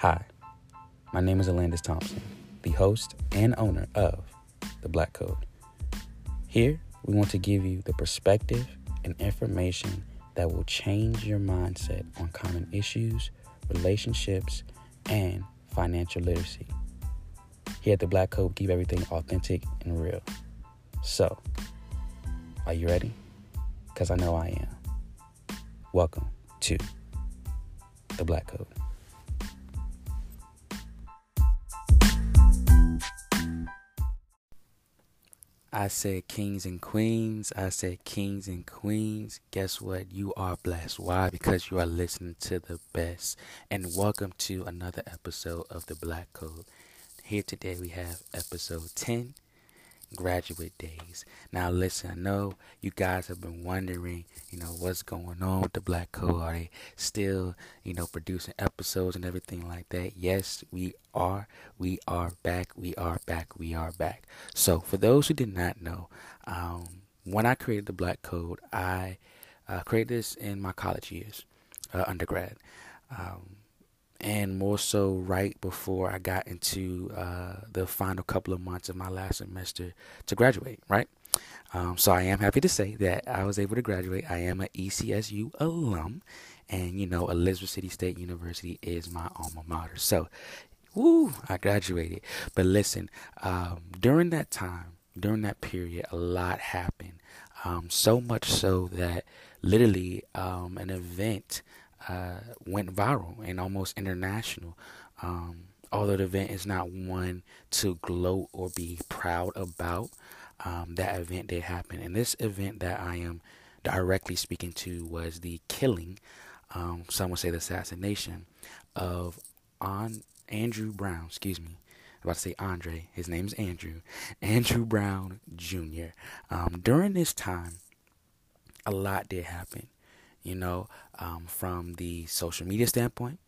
Hi, my name is Alandis Thompson, the host and owner of The Black Code. Here, we want to give you the perspective and information that will change your mindset on common issues, relationships, and financial literacy. Here at The Black Code, keep everything authentic and real. So, are you ready? Because I know I am. Welcome to The Black Code. I said kings and queens. I said kings and queens. Guess what? You are blessed. Why? Because you are listening to the best. And welcome to another episode of The Black Code. Here today we have episode 10 graduate days. Now, listen, I know you guys have been wondering, you know, what's going on with the Black Code. Are they still, you know, producing episodes and everything like that? Yes, we are. We are back. We are back. We are back. So, for those who did not know, um, when I created the Black Code, I uh, created this in my college years, uh, undergrad. Um, and more so right before I got into uh, the final couple of months of my last semester to graduate, right? Um, so I am happy to say that I was able to graduate. I am an ECSU alum, and you know, Elizabeth City State University is my alma mater. So, woo, I graduated. But listen, um, during that time, during that period, a lot happened. Um, so much so that literally um, an event uh, went viral and almost international. Um, although the event is not one to gloat or be proud about, um, that event did happen. And this event that I am directly speaking to was the killing, um, some would say the assassination, of on Andrew Brown. Excuse me. I was about to say Andre. His name is Andrew. Andrew Brown Jr. Um, during this time, a lot did happen you know, um, from the social media standpoint,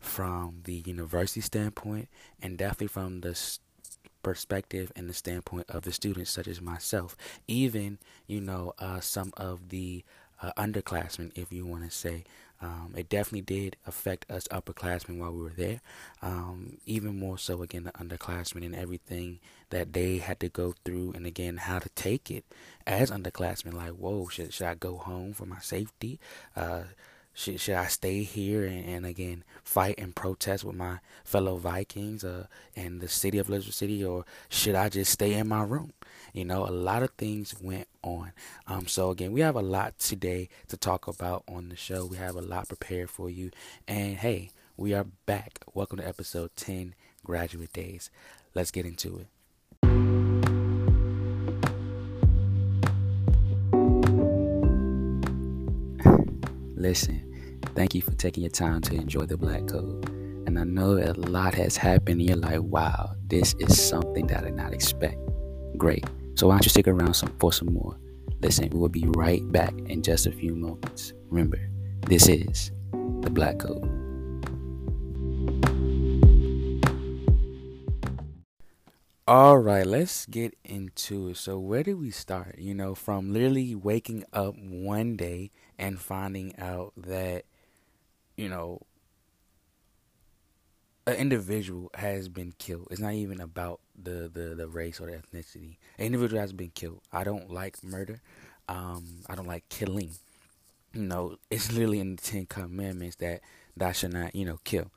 from the university standpoint, and definitely from the perspective and the standpoint of the students, such as myself. Even, you know, uh, some of the uh, underclassmen, if you want to say, um, it definitely did affect us upperclassmen while we were there. Um, even more so, again, the underclassmen and everything that they had to go through, and again, how to take it as underclassmen. Like, whoa, should, should I go home for my safety? Uh, should, should I stay here and, and, again fight and protest with my fellow Vikings uh, in the city of Elizabeth City, or should I just stay in my room? You know, a lot of things went on. Um, so again, we have a lot today to talk about on the show. We have a lot prepared for you, and hey, we are back. Welcome to episode ten, Graduate Days. Let's get into it. Listen, thank you for taking your time to enjoy the Black Code. And I know a lot has happened, you're like, wow, this is something that I did not expect. Great. So why don't you stick around some, for some more? Listen, we will be right back in just a few moments. Remember, this is the Black Code. All right, let's get into it. So, where do we start? You know, from literally waking up one day and finding out that, you know, an individual has been killed. It's not even about the, the, the race or the ethnicity. An individual has been killed. I don't like murder. Um, I don't like killing. You know, it's literally in the Ten Commandments that thou should not, you know, kill.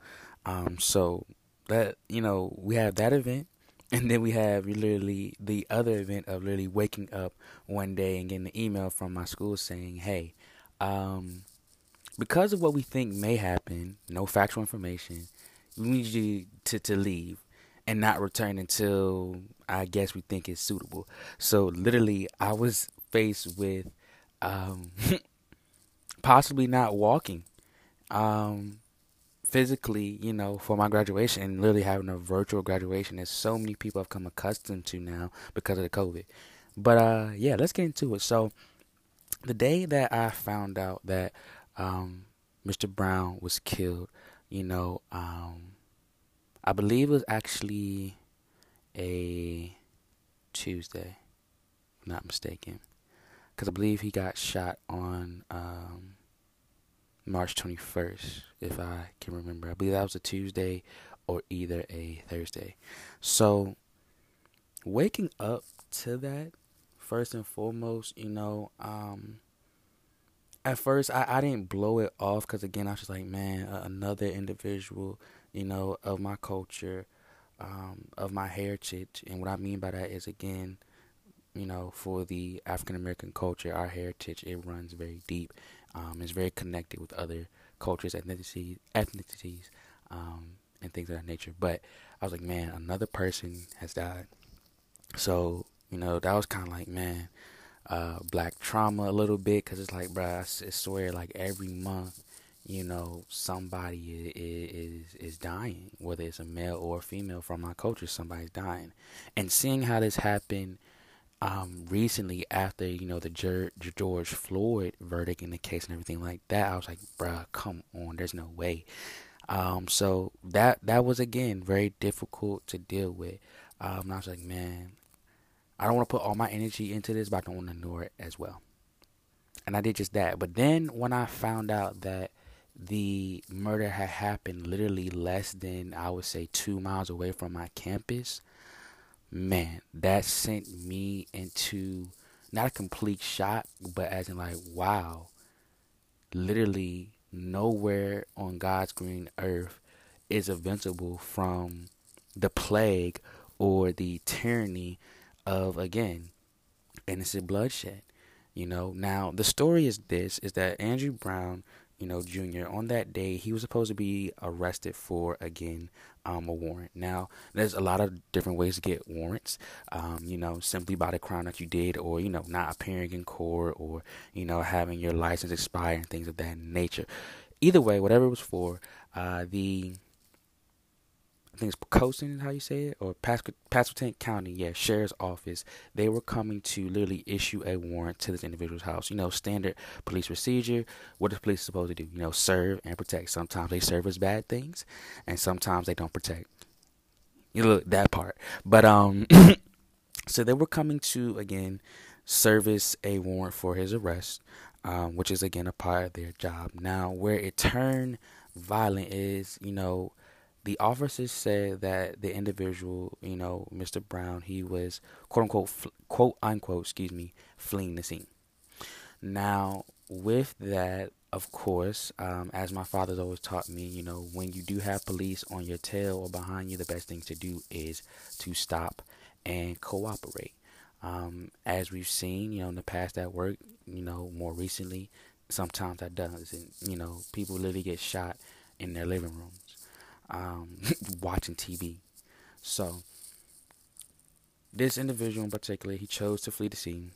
Um, so that you know, we have that event, and then we have literally the other event of literally waking up one day and getting an email from my school saying, "Hey, um, because of what we think may happen, no factual information, we need you to, to leave and not return until I guess we think it's suitable. So literally, I was faced with um, possibly not walking um, physically, you know, for my graduation and literally having a virtual graduation that so many people have come accustomed to now because of the COVID. But uh, yeah, let's get into it. So the day that I found out that um, Mr. Brown was killed, you know, um, I believe it was actually a Tuesday, not mistaken, because I believe he got shot on um, March 21st, if I can remember. I believe that was a Tuesday or either a Thursday. So, waking up to that, first and foremost, you know, um, at first I, I didn't blow it off because, again, I was just like, man, another individual, you know, of my culture, um, of my heritage. And what I mean by that is, again, you know, for the African American culture, our heritage, it runs very deep. Um, it's very connected with other cultures, ethnicities, ethnicities, um, and things of that nature. But I was like, man, another person has died. So, you know, that was kind of like, man, uh, black trauma a little bit because it's like, bruh, I swear, like every month, you know, somebody is, is is dying, whether it's a male or a female from my culture, somebody's dying, and seeing how this happened um, recently after you know the George Floyd verdict in the case and everything like that, I was like, bruh, come on, there's no way. Um, so that that was again very difficult to deal with. Um, I was like, man, I don't want to put all my energy into this, but I don't want to ignore it as well. And I did just that. But then when I found out that the murder had happened literally less than I would say two miles away from my campus, man, that sent me into not a complete shock, but as in like, wow, literally nowhere on God's green earth is invincible from the plague or the tyranny of again innocent bloodshed. You know, now the story is this is that Andrew Brown you know, Jr. On that day, he was supposed to be arrested for again um, a warrant. Now, there's a lot of different ways to get warrants. Um, you know, simply by the crime that you did, or you know, not appearing in court, or you know, having your license expire and things of that nature. Either way, whatever it was for, uh, the I think it's Poquoson, how you say it, or Pasco Pasquotank County, yeah, Sheriff's Office. They were coming to literally issue a warrant to this individual's house. You know, standard police procedure. What is police supposed to do? You know, serve and protect. Sometimes they serve as bad things, and sometimes they don't protect. You know that part, but um, so they were coming to again service a warrant for his arrest, um, which is again a part of their job. Now, where it turned violent is, you know the officers said that the individual, you know, Mr. Brown, he was quote unquote, quote unquote, excuse me, fleeing the scene. Now, with that, of course, um, as my father's always taught me, you know, when you do have police on your tail or behind you, the best thing to do is to stop and cooperate. Um, as we've seen, you know, in the past at work, you know, more recently, sometimes that doesn't. You know, people literally get shot in their living rooms um, watching TV. So, this individual in particular, he chose to flee the scene.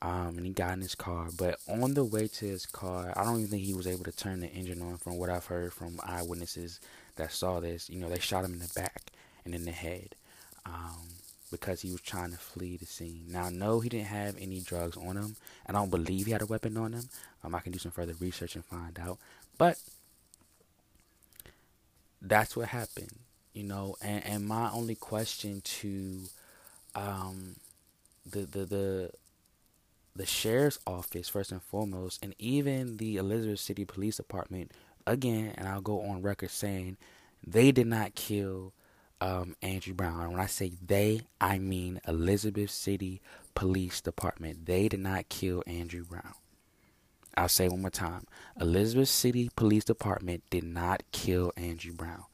Um, and he got in his car. But on the way to his car, I don't even think he was able to turn the engine on. From what I've heard from eyewitnesses that saw this, you know, they shot him in the back and in the head um, because he was trying to flee the scene. Now, no, he didn't have any drugs on him. I don't believe he had a weapon on him. Um, I can do some further research and find out. But that's what happened, you know. And and my only question to um the the the the sheriff's office first and foremost, and even the Elizabeth City Police Department again, and I'll go on record saying they did not kill um, Andrew Brown. And when I say they, I mean Elizabeth City Police Department. They did not kill Andrew Brown. I'll say one more time. Elizabeth City Police Department did not kill Andrew Brown.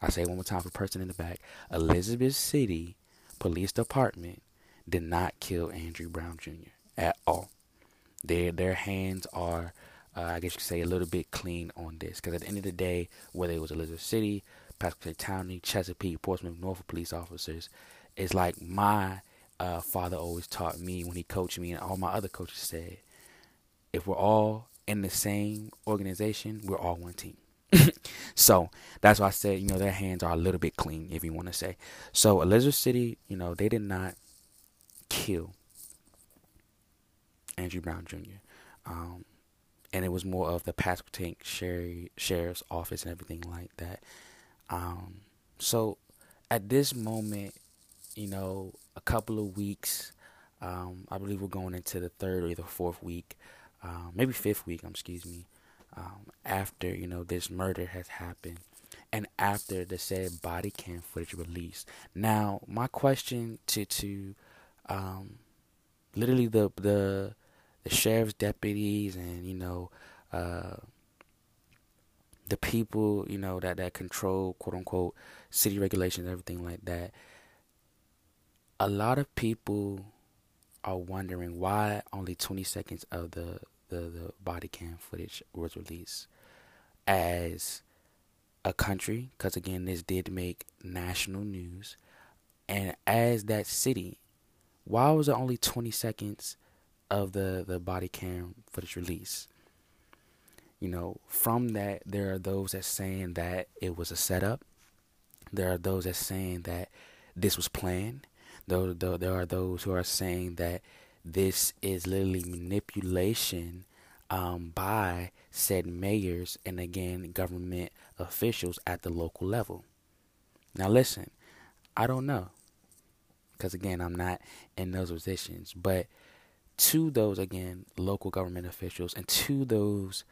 I say one more time for person in the back. Elizabeth City Police Department did not kill Andrew Brown Jr. at all. Their their hands are, uh, I guess you could say, a little bit clean on this. Because at the end of the day, whether it was Elizabeth City, Pasquotank County, Chesapeake, Portsmouth, Norfolk police officers, it's like my uh, father always taught me when he coached me, and all my other coaches said if we're all in the same organization, we're all one team. so that's why I said, you know, their hands are a little bit clean, if you want to say. So Elizabeth City, you know, they did not kill Andrew Brown Jr. Um, and it was more of the Pasquotank Sher- Sheriff's Office and everything like that. Um, so at this moment, you know, a couple of weeks, um, I believe we're going into the third or the fourth week um, maybe fifth week, um, excuse me, um, after you know this murder has happened and after the said body cam footage released. Now, my question to to um, literally the the the sheriff's deputies and you know uh, the people you know that that control quote unquote city regulations everything like that. A lot of people are wondering why only 20 seconds of the, the, the body cam footage was released as a country, because again, this did make national news, and as that city, why was it only 20 seconds of the, the body cam footage release? You know, from that, there are those that saying that it was a setup. There are those that saying that this was planned. Though, though there are those who are saying that this is literally manipulation um, by said mayors and again government officials at the local level. Now, listen, I don't know because again, I'm not in those positions, but to those again local government officials and to those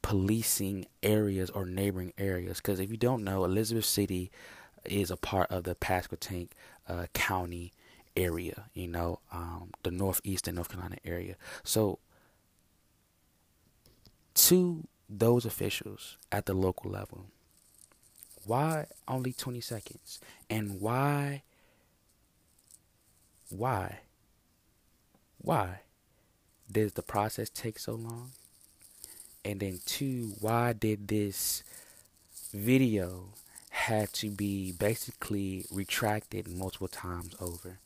policing areas or neighboring areas because if you don't know elizabeth city is a part of the pasquotank uh, county area, you know, um, the northeastern North Carolina area. So, to those officials at the local level, why only 20 seconds? And why, why, why does the process take so long? And then, two, why did this video had to be basically retracted multiple times over?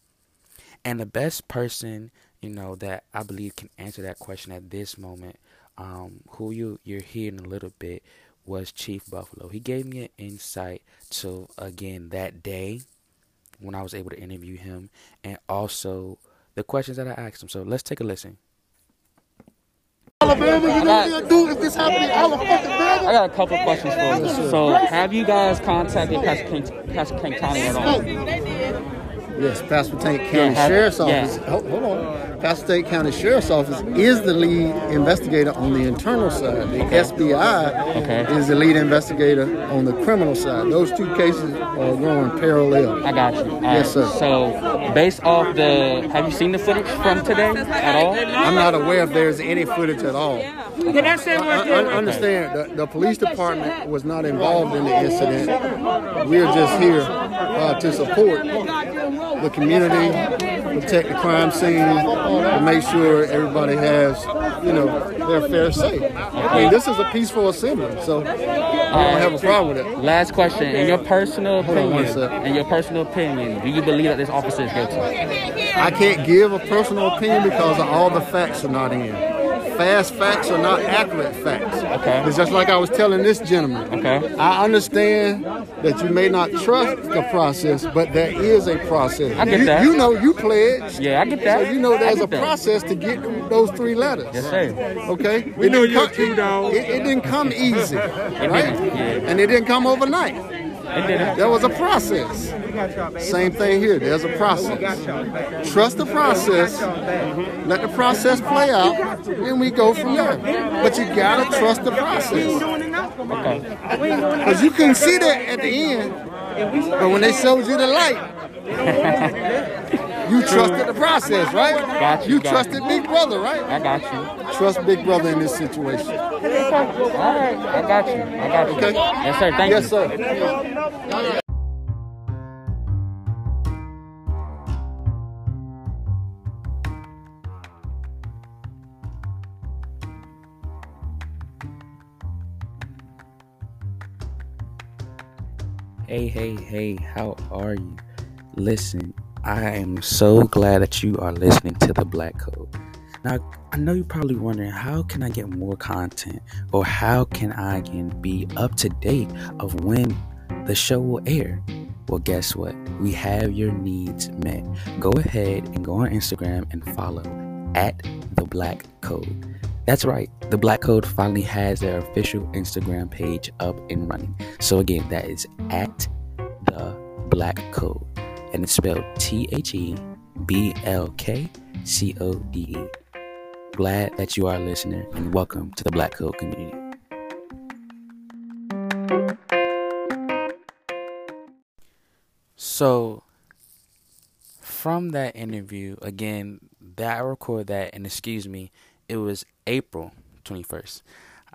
And the best person, you know, that I believe can answer that question at this moment, um, who you you're hearing a little bit, was Chief Buffaloe. He gave me an insight to again that day when I was able to interview him, and also the questions that I asked him. So let's take a listen. Alabama, you know what they'll do if this happened in Alabama? I got a couple questions for you. So, have you guys contacted Pasquotank County at all? Yes, Pasquotank County yeah, Sheriff's Office. Yeah. Hold, hold on. Pasquotank County Sheriff's Office is the lead investigator on the internal side. The okay. SBI okay. is the lead investigator on the criminal side. Those two cases are going parallel. I got you. All yes, sir. So, based off the, have you seen the footage from today at all? I'm not aware if there's any footage at all. Can I say one I, I, understand the, the police department was not involved in the incident. We're just here uh, to support the community, protect the crime scene, and make sure everybody has, you know, their fair say. I mean, this is a peaceful assembly, so I don't have a problem with it. Last question: In your personal opinion, in your personal opinion, do you believe that this officer is guilty? I can't give a personal opinion because all the facts are not in fast facts are not accurate facts. Okay. It's just like I was telling this gentleman. Okay. I understand that you may not trust the process, but there is a process. I get you, that. You know you pledged. Yeah, I get that. So you know there's a that. process to get those three letters. Yes, sir. Okay. We it know you're too, dog. It, it, didn't come easy, right? Yeah. And it didn't come overnight. There was a process. Same thing here. There's a process. Trust the process. Let the process play out, and we go from there. But you gotta trust the process. Because you couldn't see that at the end, but when they showed you the light, you trusted the process, right? Got you. You got trusted you. Big Brother, right? I got you. Trust Big Brother in this situation. All right, I got you. I got you. Okay. Yes, sir. Thank yes, you. Yes, sir. Hey, hey, hey, how are you? Listen, I am so glad that you are listening to the Black Code. Now, I know you're probably wondering how can I get more content or how can I again be up to date of when the show will air? Well, guess what? We have your needs met. Go ahead and go on Instagram and follow at the Black Code. That's right, the Black Code finally has their official Instagram page up and running. So, again, that is at the Black Code, and it's spelled T H E B L K C O D E. Glad that you are a listener, and welcome to the Black Code community. So, from that interview, again, that I recorded that, and excuse me, it was April 21st.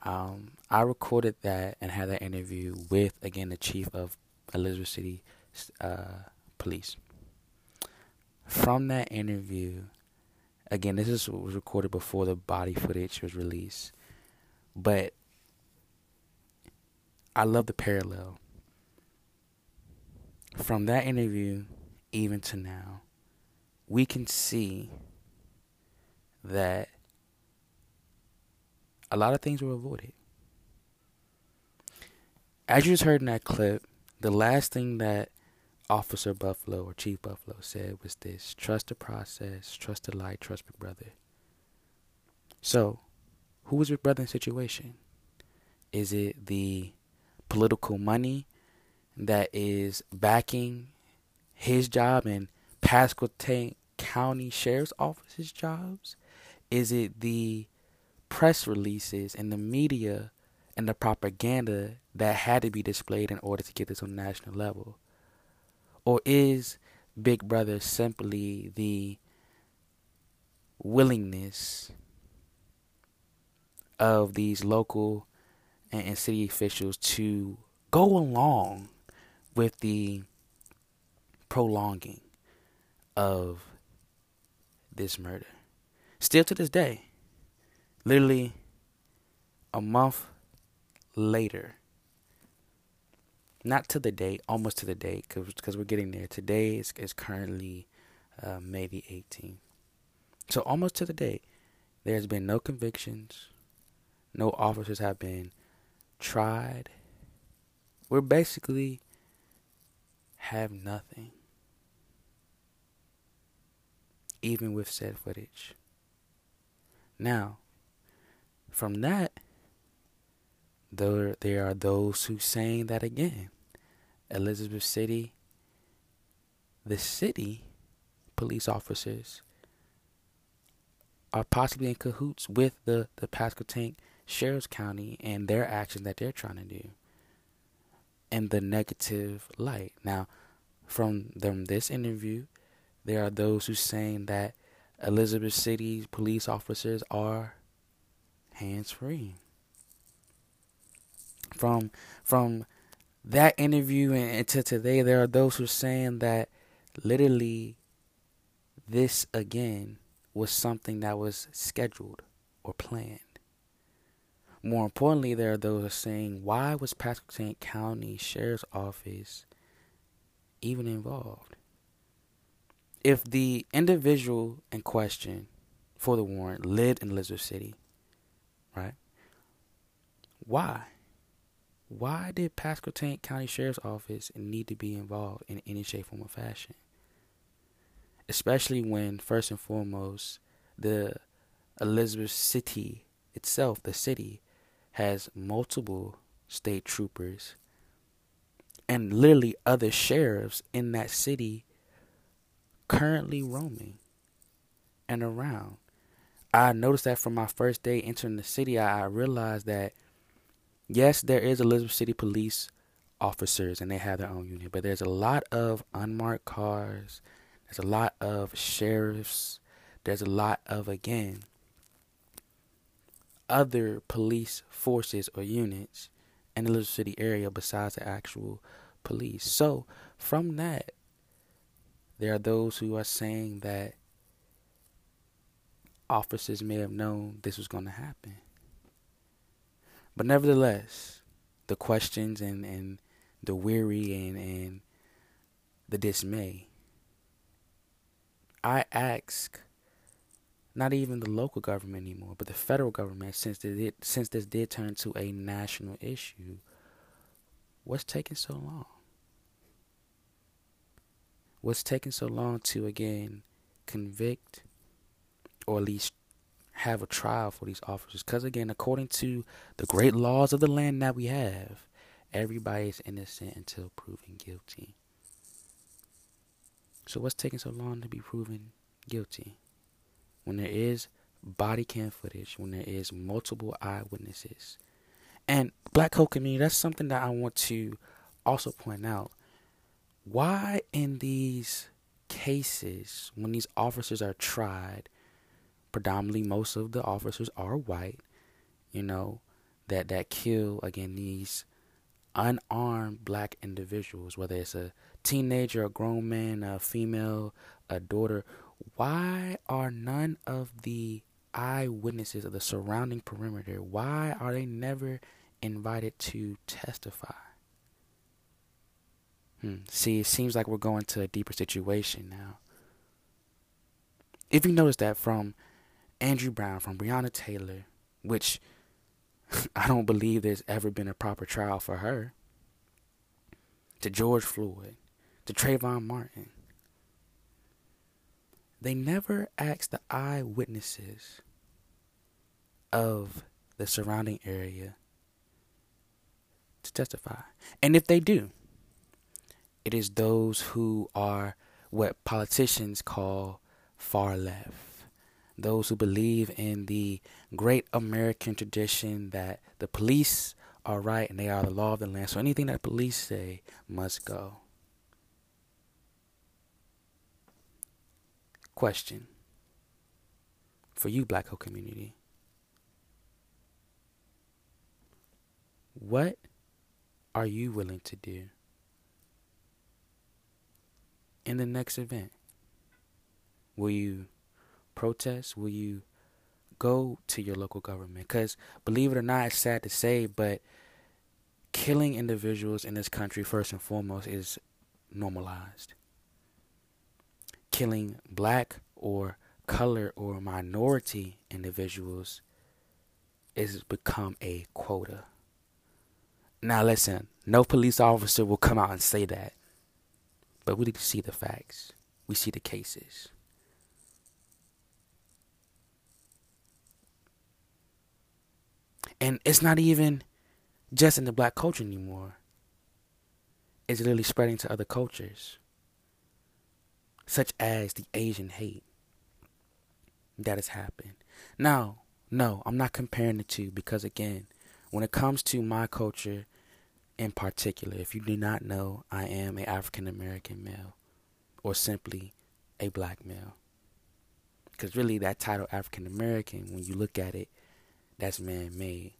Um, I recorded that and had that interview with, again, the chief of Elizabeth City uh, Police. From that interview, again, this is was recorded before the body footage was released, but I love the parallel from that interview even to now, we can see that a lot of things were avoided. As you just heard in that clip, the last thing that Officer Buffaloe or Chief Buffaloe said was this trust the process, trust the light, trust Big Brother. So, who is Big Brother in situation? Is it the political money that is backing his job and Pasquotank County Sheriff's Office's jobs? Is it the press releases and the media and the propaganda that had to be displayed in order to get this on national level? Or is Big Brother simply the willingness of these local and, city officials to go along with the prolonging of this murder. Still to this day, literally a month later, not to the date, almost to the date, because we're getting there. Today is, is currently uh, May the 18th. So almost to the date, there's been no convictions, no officers have been tried. We're basically have nothing, even with said footage. Now, from that, there, there are those who saying that again. Elizabeth City, the city police officers are possibly in cahoots with the, the Pasquotank Sheriff's County and their actions that they're trying to do in the negative light. Now, from them this interview, there are those who saying that Elizabeth City police officers are hands free. From from that interview and to today, there are those who are saying that literally this again was something that was scheduled or planned. More importantly, there are those saying, why was Pasquotank County Sheriff's Office even involved? If the individual in question for the warrant lived in Elizabeth City, right? Why? Why did Pasquotank County Sheriff's Office need to be involved in any shape, form, or fashion? Especially when, first and foremost, the Elizabeth City itself, the city, has multiple state troopers and literally other sheriffs in that city currently roaming and around. I noticed that from my first day entering the city, I, realized that yes, there is Elizabeth City police officers and they have their own unit, but there's a lot of unmarked cars, there's a lot of sheriffs, there's a lot of again other police forces or units in the little city area besides the actual police. So, from that, there are those who are saying that officers may have known this was going to happen. But nevertheless, the questions and, and the weary and, and the dismay, I ask not even the local government anymore, but the federal government, since this, since this did turn to a national issue, what's taking so long? What's taking so long to again convict or at least have a trial for these officers? Because again, according to the great laws of the land that we have, everybody is innocent until proven guilty. So what's taking so long to be proven guilty? when there is body cam footage, when there is multiple eyewitnesses, And black code community, that's something that I want to also point out. Why in these cases, when these officers are tried, predominantly most of the officers are white, you know, that that kill again these unarmed black individuals, whether it's a teenager, a grown man, a female, a daughter, why are none of the eyewitnesses of the surrounding perimeter, why are they never invited to testify? Hmm. See, it seems like we're going to a deeper situation now. If you notice that from Andrew Brown, from Breonna Taylor, which I don't believe there's ever been a proper trial for her, to George Floyd, to Trayvon Martin, they never asked the eyewitnesses of the surrounding area to testify. And if they do, it is those who are what politicians call far left. Those who believe in the great American tradition that the police are right and they are the law of the land. So anything that police say must go. Question for you, Black Code community. What are you willing to do in the next event? Will you protest? Will you go to your local government? Because believe it or not, it's sad to say, but killing individuals in this country, first and foremost, is normalized killing black or color or minority individuals is become a quota. Now listen, no police officer will come out and say that. But we need to see the facts. We see the cases. And it's not even just in the black culture anymore. It's literally spreading to other cultures such as the Asian hate that has happened. Now, no, I'm not comparing the two because, again, when it comes to my culture in particular, if you do not know, I am an African American male or simply a black male. Because really, that title African American, when you look at it, that's man made.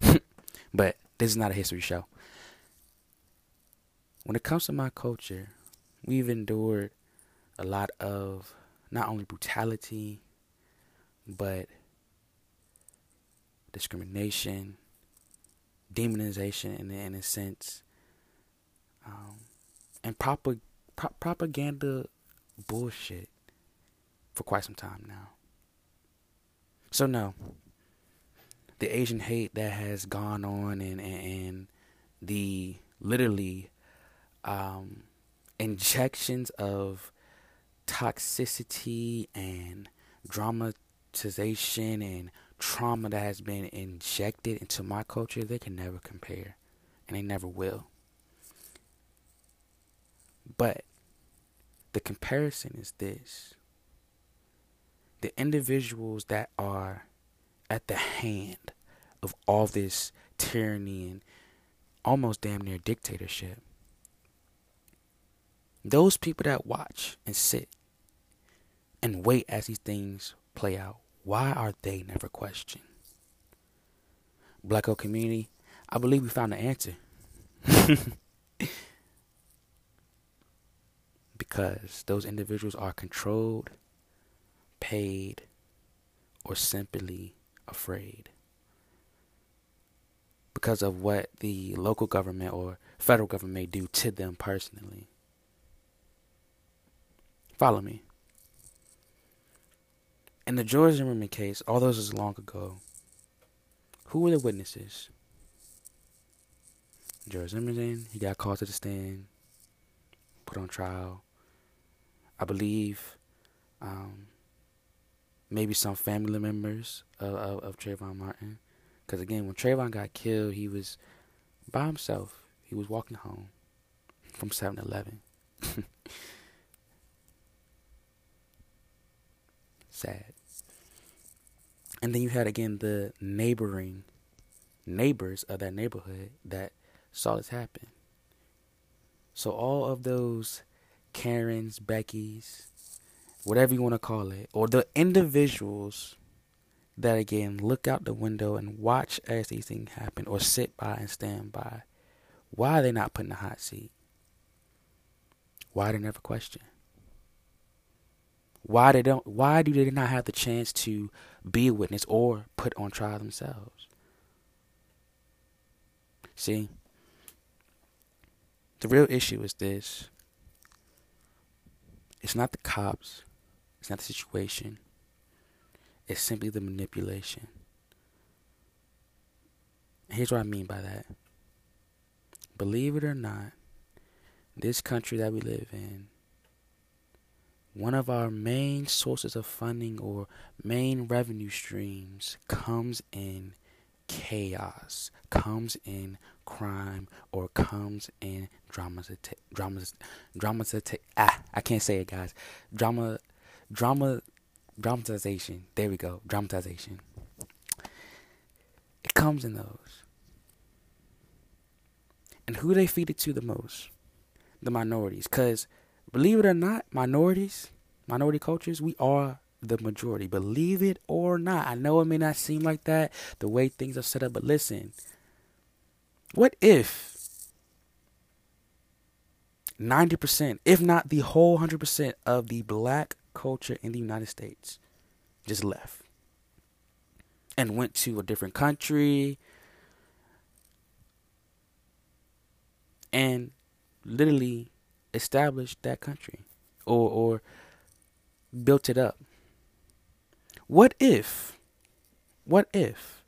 but this is not a history show. When it comes to my culture, we've endured a lot of not only brutality, but discrimination, demonization in, in a sense, um, and pro- propaganda bullshit for quite some time now. So, no, the Asian hate that has gone on and, and, and the literally um, injections of toxicity and dramatization and trauma that has been injected into my culture, they can never compare. And they never will. But the comparison is this the individuals that are at the hand of all this tyranny and almost damn near dictatorship. Those people that watch and sit and wait as these things play out. Why are they never questioned? Black Code community, I believe we found the answer. because those individuals are controlled, paid, or simply afraid. Because of what the local government or federal government may do to them personally. Follow me. In the George Zimmerman case, all those was long ago. Who were the witnesses? George Zimmerman, he got called to the stand, put on trial. I believe um, maybe some family members of, of, of Trayvon Martin. Because again, when Trayvon got killed, he was by himself. He was walking home from 7 Eleven. Sad. And then you had again the neighboring neighbors of that neighborhood that saw this happen. So all of those Karens, Beckys, whatever you want to call it, or the individuals that again look out the window and watch as these things happen, or sit by and stand by, why are they not put in the hot seat? Why they never question? Why they don't? Why do they not have the chance to be a witness or put on trial themselves? See, the real issue is this. It's not the cops. It's not the situation. It's simply the manipulation. Here's what I mean by that. Believe it or not, this country that we live in, one of our main sources of funding or main revenue streams comes in chaos, comes in crime, or comes in dramas, dramas, dramas. Ah, I can't say it, guys. Drama, drama, dramatization. There we go. Dramatization. It comes in those. And who they feed it to the most? The minorities. Because, believe it or not, minorities, minority cultures, we are the majority. Believe it or not. I know it may not seem like that the way things are set up, but listen. What if 90%, if not the whole 100% of the black culture in the United States just left and went to a different country. And literally established that country or or built it up. What if, what if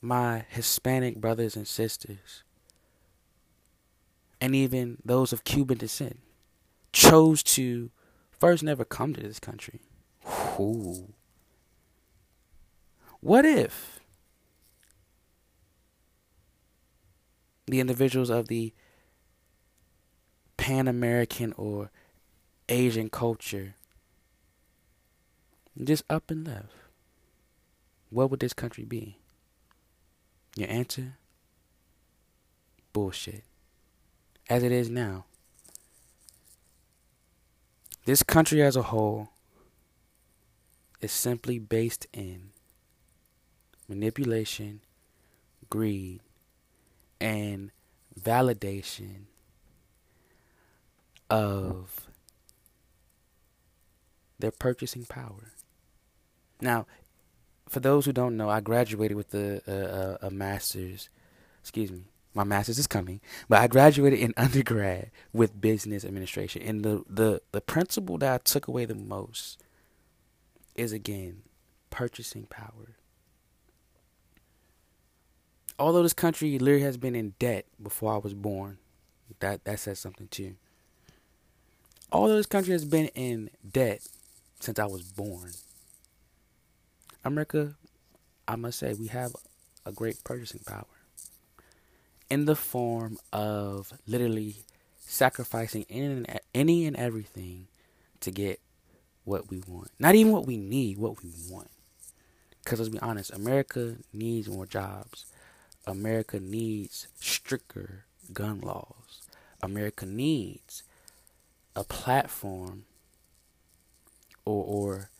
my Hispanic brothers and sisters, and even those of Cuban descent, chose to first never come to this country? Ooh. What if the individuals of the Pan American or Asian culture just up and left, what would this country be? Your answer? Bullshit. As it is now. This country as a whole is simply based in manipulation, greed, and validation of their purchasing power. Now, for those who don't know, I graduated with a, a, a master's. Excuse me, my master's is coming, but I graduated in undergrad with business administration. And the, the, the principle that I took away the most is again purchasing power. Although this country literally has been in debt before I was born, that that says something too. Although this country has been in debt since I was born, America, I must say, we have a great purchasing power in the form of literally sacrificing any and, any and everything to get what we want. Not even what we need, what we want. Because let's be honest, America needs more jobs. America needs stricter gun laws. America needs a platform or, or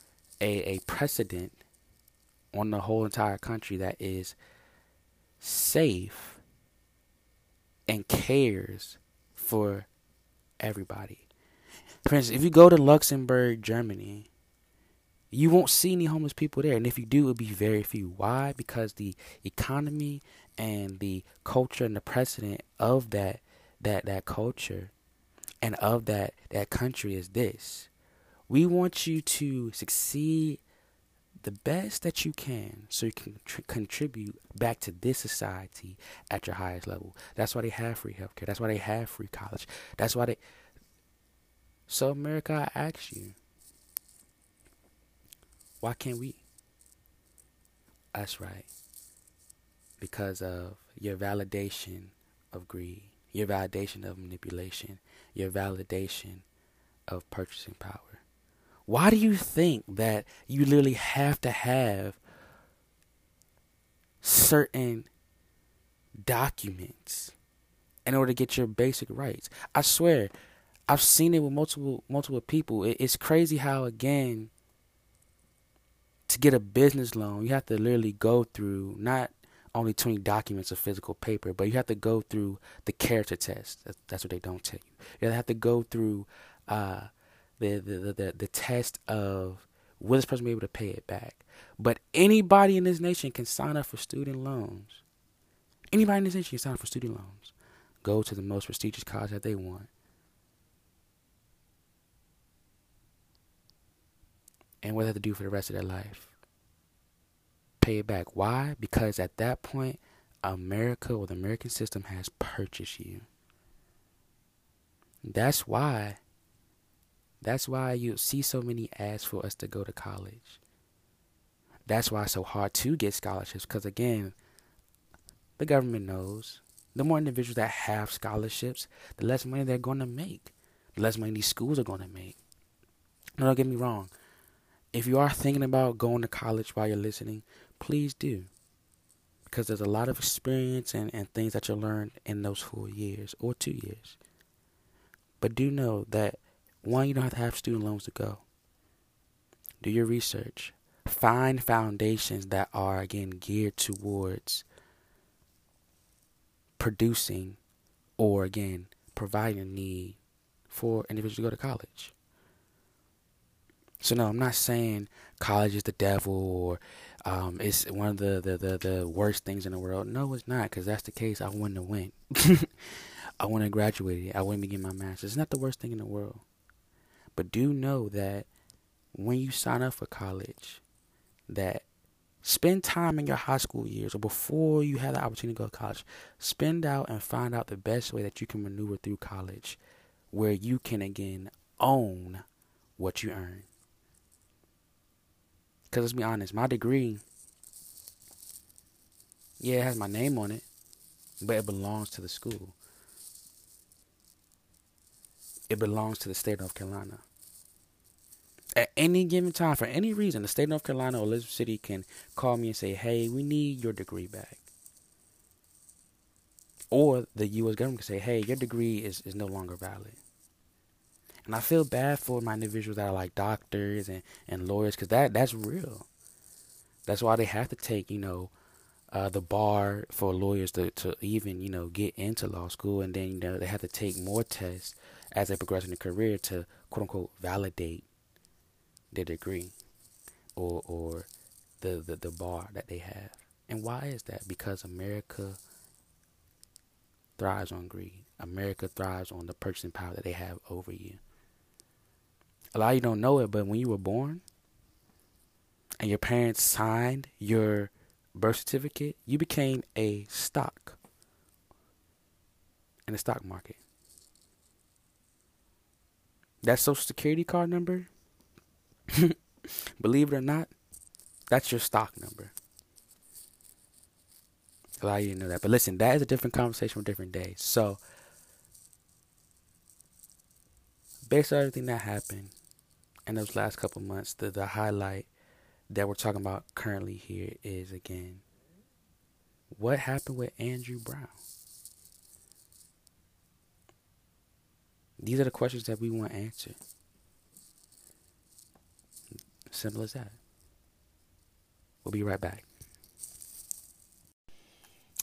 a, a precedent on the whole entire country that is safe and cares for everybody. For instance, if you go to Luxembourg, Germany, you won't see any homeless people there. And if you do, it'll be very few. Why? Because the economy and the culture and the precedent of that that that culture and of that that country is this. We want you to succeed the best that you can so you can tr- contribute back to this society at your highest level. That's why they have free healthcare. That's why they have free college. That's why they. So, America, I ask you, why can't we? That's right. Because of your validation of greed, your validation of manipulation, your validation of purchasing power. Why do you think that you literally have to have certain documents in order to get your basic rights. I swear, I've seen it with multiple multiple people. it's crazy how again to get a business loan, you have to literally go through not only 20 documents of physical paper, but you have to go through the character test. That's, that's what they don't tell you. You have to go through uh, the, the, the, the test of will this person be able to pay it back? But anybody in this nation can sign up for student loans. Anybody in this nation can sign up for student loans. Go to the most prestigious college that they want. And what they have to do for the rest of their life. Pay it back. Why? Because at that point, America or the American system has purchased you. That's why that's why you see so many ads for us to go to college. That's why it's so hard to get scholarships because, again, the government knows the more individuals that have scholarships, the less money they're going to make, the less money these schools are going to make. No, don't get me wrong. If you are thinking about going to college while you're listening, please do. Because there's a lot of experience and, and things that you'll learn in those four years or two years. But do know that one, you don't have to have student loans to go. Do your research. Find foundations that are, again, geared towards producing or, again, providing a need for individuals to go to college. So, no, I'm not saying college is the devil or um, it's one of the, the, the, the, worst things in the world. No, it's not, because that's the case. I wouldn't have went. I wouldn't have graduated. I wouldn't be getting my master's. It's not the worst thing in the world. But do know that when you sign up for college, that spend time in your high school years or before you have the opportunity to go to college, spend out and find out the best way that you can maneuver through college where you can again own what you earn. Because let's be honest, my degree, yeah, it has my name on it, but it belongs to the school it belongs to the state of North Carolina. At any given time, for any reason, the state of North Carolina or Elizabeth City can call me and say, hey, we need your degree back. Or the U.S. government can say, hey, your degree is, is no longer valid. And I feel bad for my individuals that are like doctors and, and lawyers because that, that's real. That's why they have to take, you know, uh, the bar for lawyers to, to even, you know, get into law school. And then, you know, they have to take more tests as they progress in their career to quote unquote validate their degree or or the, the, the bar that they have. And why is that? Because America thrives on greed. America thrives on the purchasing power that they have over you. A lot of you don't know it, but when you were born and your parents signed your birth certificate, you became a stock in the stock market. That social security card number, believe it or not, that's your stock number. A lot of you know that. But listen, that is a different conversation for a different day. So, based on everything that happened in those last couple months, the, the highlight that we're talking about currently here is again, what happened with Andrew Brown? These are the questions that we want answered. Simple as that. We'll be right back.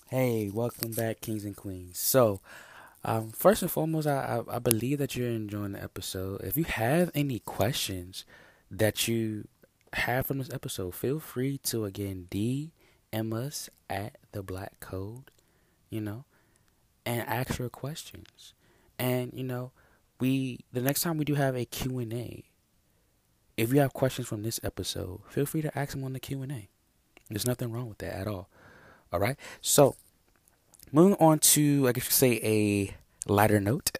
Hey, welcome back, kings and queens. So, um, first and foremost, I, I, I believe that you're enjoying the episode. If you have any questions that you have from this episode, feel free to again DM us at the Black Code, you know, and ask your questions. And you know, we the next time we do have a Q&A, if you have questions from this episode, feel free to ask them on the Q&A. There's nothing wrong with that at all. All right? So, moving on to I guess you say a lighter note.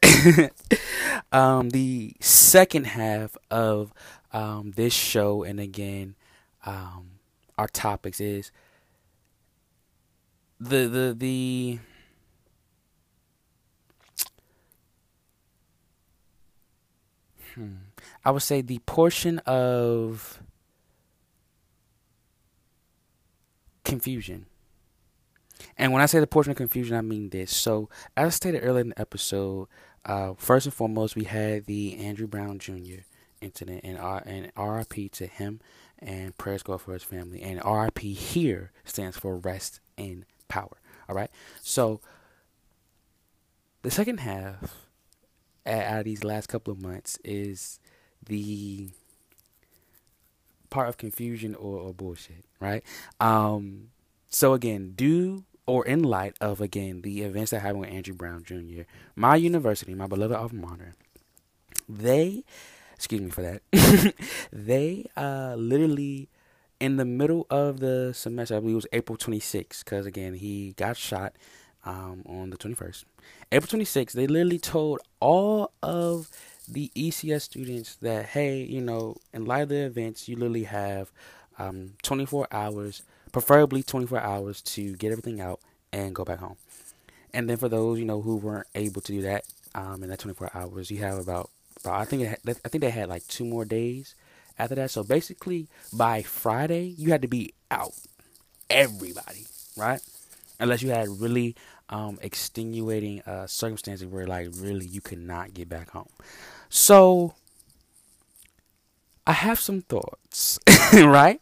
um, the second half of um, this show and again um, our topics is the the the Hmm. I would say the portion of confusion And when I say the portion of confusion, I mean this. So, as I stated earlier in the episode, uh, first and foremost, we had the Andrew Brown Jr. incident, and, R- and RIP to him, and prayers go for his family. And RIP here stands for rest in power. All right. So, the second half out of these last couple of months is the part of confusion or, or bullshit, right? Um, so again, due or in light of again the events that happened with Andrew Brown Jr., my university, my beloved alma mater, they, excuse me for that, they uh, literally in the middle of the semester, I believe it was April 26th, because again he got shot um, on the 21st. April 26th, they literally told all of the ECS students that, hey, you know, in light of the events, you literally have um, 24 hours, preferably 24 hours, to get everything out and go back home. And then for those, you know, who weren't able to do that um, in that 24 hours, you have about, about I think it, I think they had like two more days after that. So basically, by Friday, you had to be out. Everybody, right? Unless you had really um, extenuating uh, circumstances where, like, really you could not get back home. So I have some thoughts, right?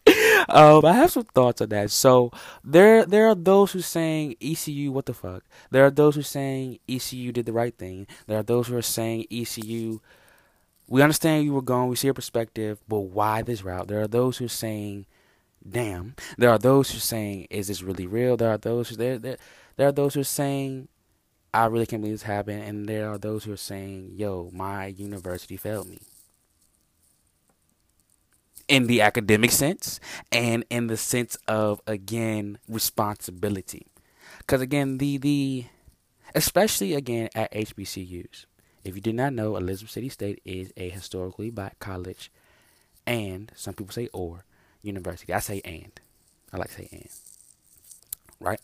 Um, I have some thoughts on that. So there, there are those who saying ECU, what the fuck? There are those who saying ECU did the right thing. There are those who are saying ECU. We understand you were gone. We see your perspective, but why this route? There are those who are saying, "Damn." There are those who are saying, "Is this really real?" There are those who there, there, there are those who are saying, I really can't believe this happened. And there are those who are saying, yo, my university failed me. In the academic sense and in the sense of, again, responsibility. Because, again, the, the, especially again at HBCUs, if you did not know, Elizabeth City State is a historically black college and some people say or university. I say and. I like to say and. Right?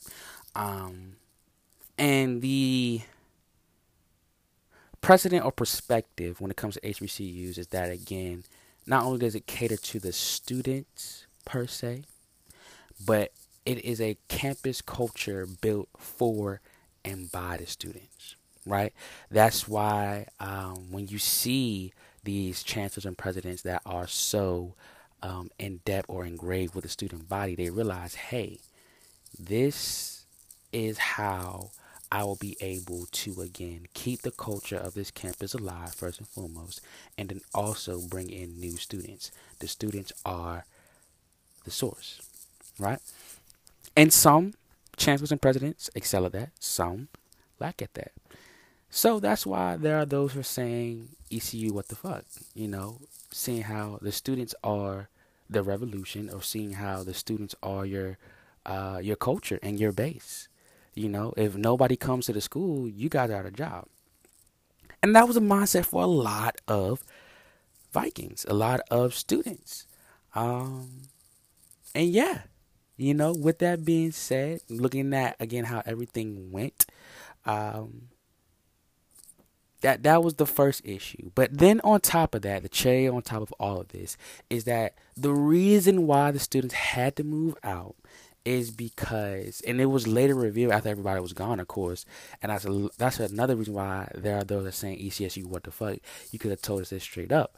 Um, and the precedent or perspective when it comes to HBCUs is that again, not only does it cater to the students per se, but it is a campus culture built for and by the students, right? That's why um, when you see these chancellors and presidents that are so um, in depth or engraved with the student body, they realize, hey, this is how I will be able to again keep the culture of this campus alive first and foremost, and then also bring in new students. The students are the source, right? And some chancellors and presidents excel at that, some lack at that. So that's why there are those who are saying ECU, what the fuck? You know, seeing how the students are the revolution, or seeing how the students are your uh, your culture and your base. You know, if nobody comes to the school, you guys are out of job. And that was a mindset for a lot of Vikings, a lot of students. Um, and yeah, you know, with that being said, looking at again how everything went, um, that that was the first issue. But then on top of that, the cherry on top of all of this is that the reason why the students had to move out is because, and it was later revealed after everybody was gone, of course, and that's a, that's another reason why there are those that are saying ECSU, what the fuck? You could have told us this straight up.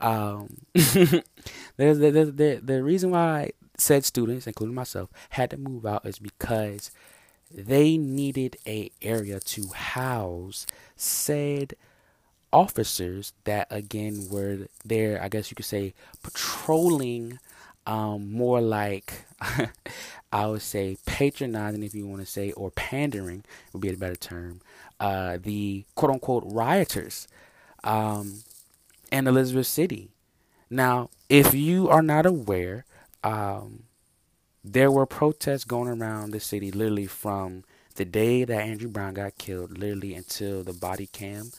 Um, there's the, the, the, the reason why said students, including myself, had to move out is because they needed a area to house said officers that again were there, I guess you could say, patrolling um, more like I would say patronizing, if you want to say, or pandering would be a better term. Uh, the quote unquote rioters um, in Elizabeth City. Now, if you are not aware, um, there were protests going around the city literally from the day that Andrew Brown got killed, literally until the body cam,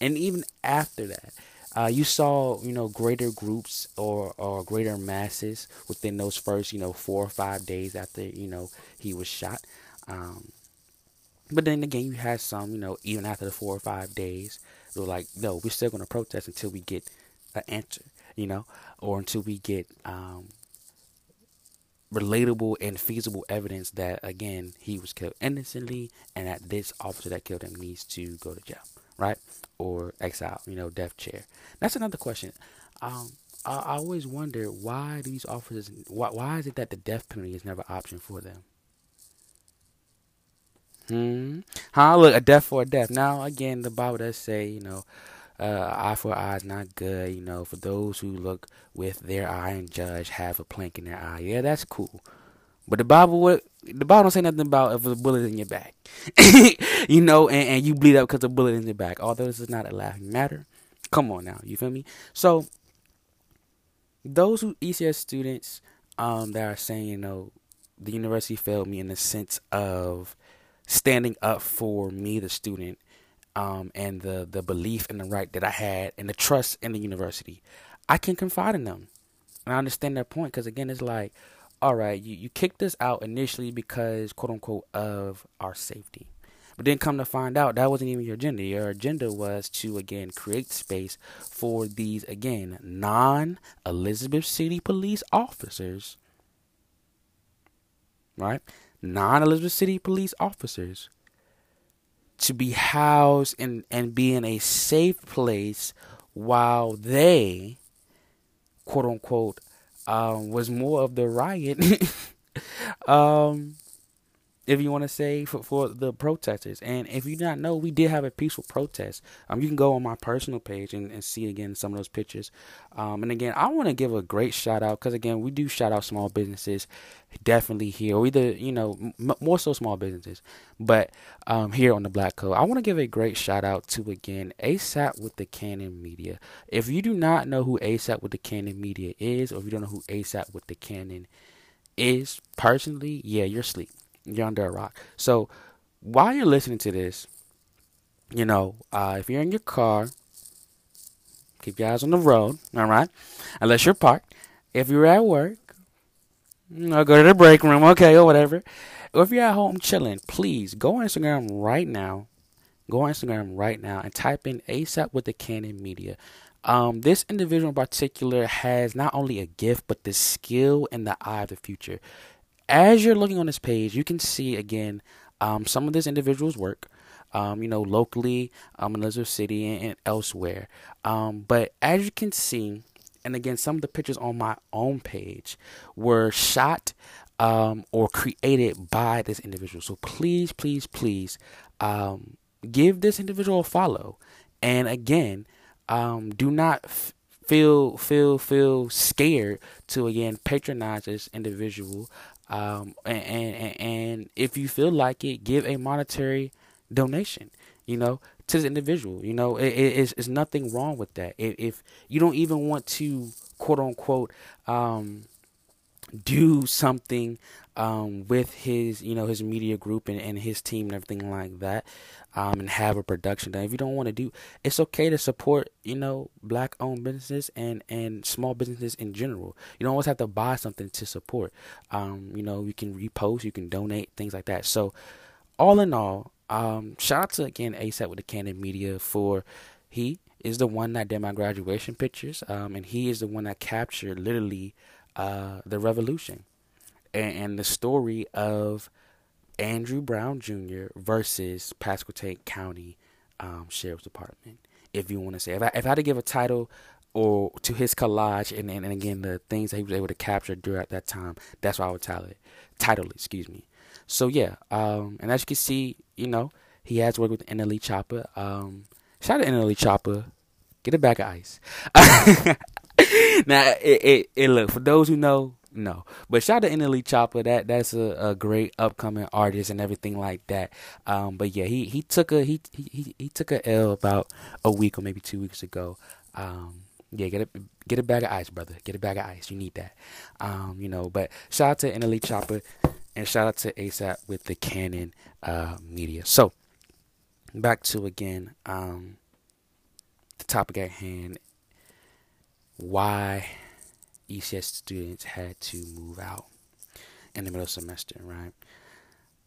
and even after that uh, you saw you know greater groups or or greater masses within those first you know four or five days after you know he was shot. Um, but then again, you had some you know even after the four or five days, they were like, no, we're still going to protest until we get an answer, you know, or until we get um, relatable and feasible evidence that again he was killed innocently and that this officer that killed him needs to go to jail right or exile you know death chair that's another question um I, I always wonder why these officers why, why is it that the death penalty is never an option for them hmm huh look a death for a death now again the bible does say you know uh, eye for eye is not good. You know, for those who look with their eye and judge, have a plank in their eye. Yeah, that's cool. But the Bible, what the Bible don't say nothing about if a bullet in your back, you know, and, and you bleed out because a bullet in your back. Although this is not a laughing matter. Come on now, you feel me? So those who ECS students um, that are saying, you know, the university failed me in the sense of standing up for me, the student, um, and the the belief and the right that I had and the trust in the university, I can confide in them, and I understand their point because again, it's like, all right, you you kicked us out initially because quote unquote of our safety. But then come to find out that wasn't even your agenda. Your agenda was to again create space for these again non Elizabeth City police officers. Right? Non Elizabeth City police officers to be housed and, and be in a safe place while they, quote unquote, um, was more of the riot. um, if you want to say for, for the protesters. And if you not know, we did have a peaceful protest. Um, you can go on my personal page and, and see again some of those pictures. Um, and again, I want to give a great shout out because again, we do shout out small businesses, definitely here, or either you know m- more so small businesses, but um, here on the Black Code, I want to give a great shout out to again ASAP with the Canon Media. If you do not know who ASAP with the Canon Media is, or if you don't know who ASAP with the Canon is personally, yeah, you're asleep you're under a rock. So while you're listening to this, you know, uh, if you're in your car, keep your eyes on the road, all right? Unless you're parked. If you're at work, you know, go to the break room, okay, or whatever. Or if you're at home chilling, please go on Instagram right now. Go on Instagram right now and type in ASAP with the Canon Media. Um, this individual in particular has not only a gift, but the skill and the eye of the future as you're looking on this page, you can see again um, some of this individual's work. Um, you know, locally, um, in Elizabeth City and, and elsewhere. Um, but as you can see, and again, some of the pictures on my own page were shot um, or created by this individual. So please, please, please um, give this individual a follow. And again, do not f- feel feel feel scared to again patronize this individual um, and, and, and if you feel like it, give a monetary donation, you know, to the individual. You know, it, it, it's, it's nothing wrong with that. If, if you don't even want to, quote unquote, um, do something um, with his, you know, his media group and, and his team and everything like that, um, and have a production done. If you don't want to do, it's okay to support, you know, black-owned businesses and and small businesses in general. You don't always have to buy something to support. Um, you know, you can repost, you can donate, things like that. So, all in all, um, shout out to again ASAP with the Canon Media for he is the one that did my graduation pictures, um, and he is the one that captured literally uh, the revolution and, and the story of Andrew Brown Jr. versus Pasquotank County um, Sheriff's Department. If you want to say, if I, if I had to give a title or to his collage and, and, and again the things that he was able to capture during that time, that's why I would title it. Title it, excuse me. So yeah, um, and as you can see, you know, he has worked with NLE Choppa. Um, shout out to NLE Choppa. Get a bag of ice. now, it, it, it look for those who know, no. But shout out to NLE Choppa. That that's a, a great upcoming artist and everything like that. Um, but yeah, he he took a he he he took a L about a week or maybe two weeks ago. Um, yeah, get a get a bag of ice, brother. Get a bag of ice. You need that. Um, you know. But shout out to NLE Choppa and shout out to ASAP with the Canon uh, media. So back to again um, the topic at hand. Why ECS students had to move out in the middle of semester, right?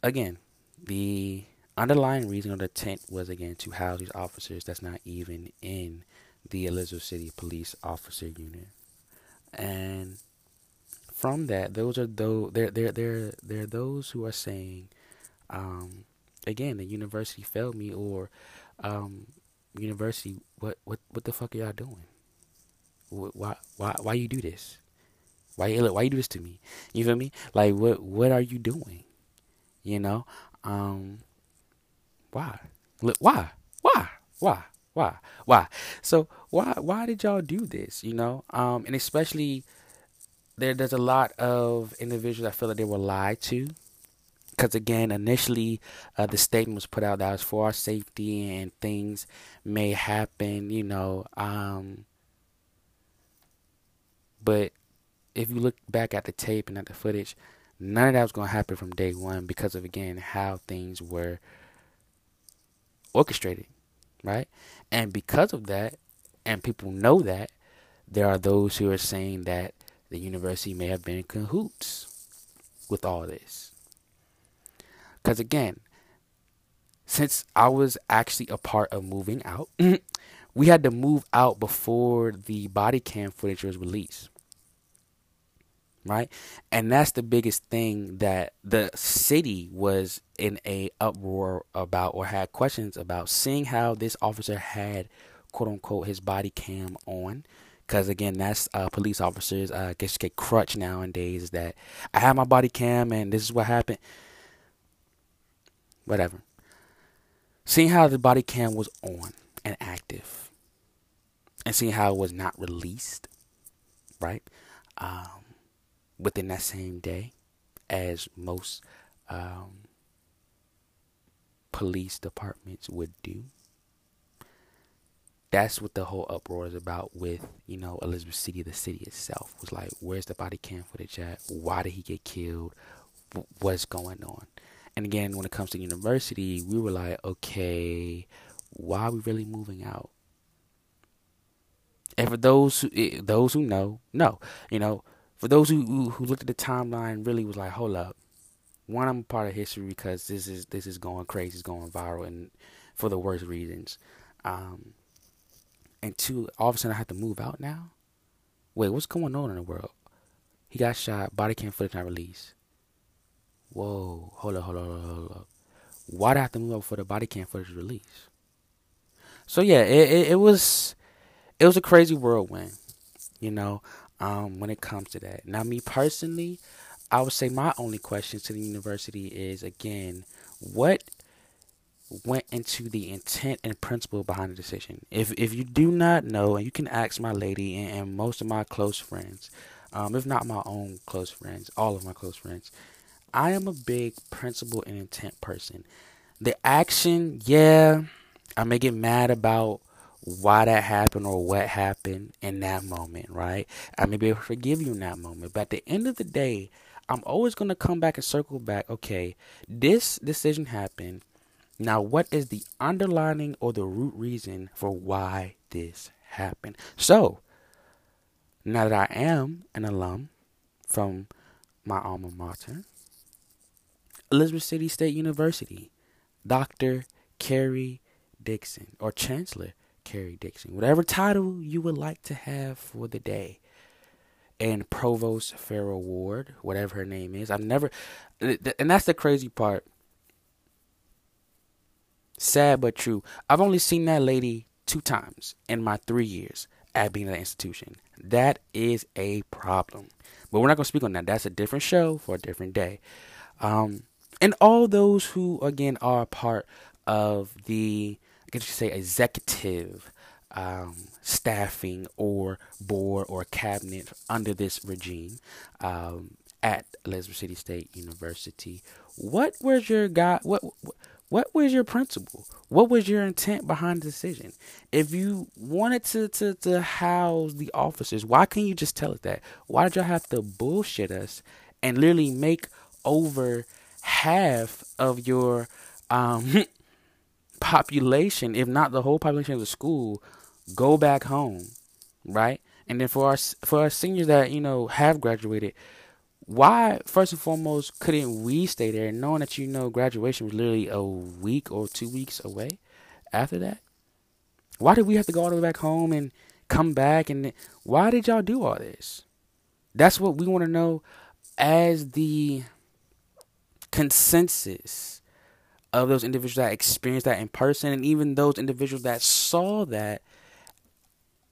Again, the underlying reason of the tent was again to house these officers that's not even in the Elizabeth City Police Officer Unit. And from that, those are those there there there there are those who are saying, um, again, the university failed me, or um, university, what what what the fuck are y'all doing? Why why why you do this? Why you why you do this to me? You feel me? Like what what are you doing? You know, um, why? Why? Why? Why? Why? Why? So why why did y'all do this? You know, um, and especially there there's a lot of individuals I feel that they were lied to. Because again, initially uh, the statement was put out that was for our safety and things may happen, you know. Um, but if you look back at the tape and at the footage, none of that was going to happen from day one because of again how things were orchestrated, right? And because of that, and people know that, there are those who are saying that the university may have been in cahoots with all this. Because again, since I was actually a part of moving out, we had to move out before the body cam footage was released. Right? And that's the biggest thing that the city was in a uproar about or had questions about seeing how this officer had quote unquote his body cam on because again, that's uh, police officers. Uh, I guess get crutch nowadays. That I have my body cam and this is what happened. Whatever. Seeing how the body cam was on and active, and seeing how it was not released, right, um, within that same day, as most um, police departments would do that's what the whole uproar is about with you know Elizabeth City, the city itself was like, where's the body cam footage at? Why did he get killed? What's going on? And again, when it comes to university, we were like, okay, why are we really moving out? And for those who eh, those who know, know, you know, for those who who looked at the timeline, really was like, hold up, one, I'm a part of history because this is this is going crazy, it's going viral, and for the worst reasons. Um, and two, all of a sudden I have to move out now. Wait, what's going on in the world? He got shot. Body cam footage not released. Whoa, hold up, hold up, hold up. Why do I have to move out before the body cam footage release? So yeah, it, it, it was it was a crazy whirlwind, you know, um, when it comes to that. Now, me personally, I would say my only question to the university is again, what went into the intent and principle behind the decision. If if you do not know, and you can ask my lady and, and most of my close friends, um, if not my own close friends, all of my close friends, I am a big principle and intent person. The action, yeah, I may get mad about why that happened or what happened in that moment, right? I may be able to forgive you in that moment, but at the end of the day, I'm always going to come back and circle back. Okay, this decision happened now, what is the underlining or the root reason for why this happened? So, now that I am an alum from my alma mater, Elizabeth City State University, Dr. Karrie Dixon, or Chancellor Karrie Dixon, whatever title you would like to have for the day. And Provost Farrah Ward, whatever her name is. I've never, and that's the crazy part Sad but true. I've only seen that lady two times in my three years at being at the institution. That is a problem. But we're not going to speak on that. That's a different show for a different day. Um, and all those who, again, are part of the, I guess you say, executive um, staffing or board or cabinet under this regime um, at Elizabeth City State University. What was your guy? What, what what was your principle? What was your intent behind the decision? If you wanted to, to, to house the officers, why can't you just tell us that? Why did y'all have to bullshit us and literally make over half of your um, population, if not the whole population of the school, go back home, right? And then for our for our seniors that you know have graduated, why first and foremost couldn't we stay there knowing that you know graduation was literally a week or two weeks away after that? Why did we have to go all the way back home and come back? And why did y'all do all this? That's what we want to know as the consensus of those individuals that experienced that in person and even those individuals that saw that